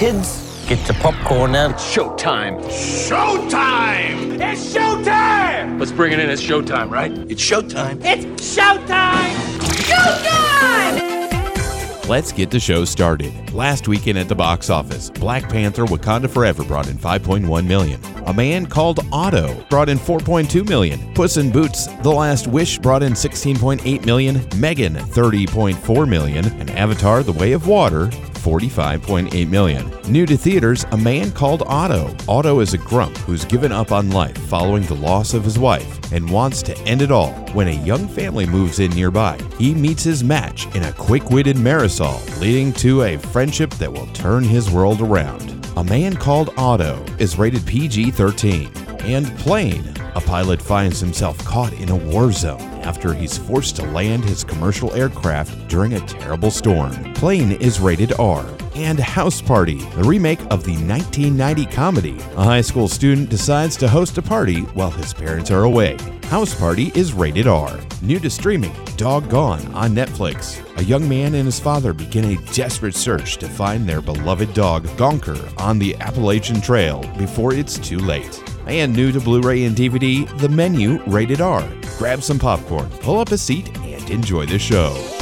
Kids, get your popcorn now. It's showtime. Showtime! It's showtime! Let's bring it in. It's showtime, right? It's showtime. It's showtime! Showtime! Let's get the show started. Last weekend at the box office, Black Panther Wakanda Forever brought in 5.1 million. A Man Called Otto brought in 4.2 million. Puss in Boots: The Last Wish brought in 16.8 million. Megan 30.4 million, and Avatar: The Way of Water 45.8 million. New to theaters, A Man Called Otto. Otto is a grump who's given up on life following the loss of his wife and wants to end it all. When a young family moves in nearby, he meets his match in a quick-witted Marisol, leading to a friendship that will turn his world around. A Man Called Otto is rated PG-13. And Plane, a pilot finds himself caught in a war zone after he's forced to land his commercial aircraft during a terrible storm. Plane is rated R. And House Party, the remake of the 1990 comedy. A high school student decides to host a party while his parents are away. House Party is rated R. New to streaming, Doggone on Netflix. A young man and his father begin a desperate search to find their beloved dog, Gonker, on the Appalachian Trail before it's too late. And new to Blu ray and DVD, The Menu rated R. Grab some popcorn, pull up a seat, and enjoy the show.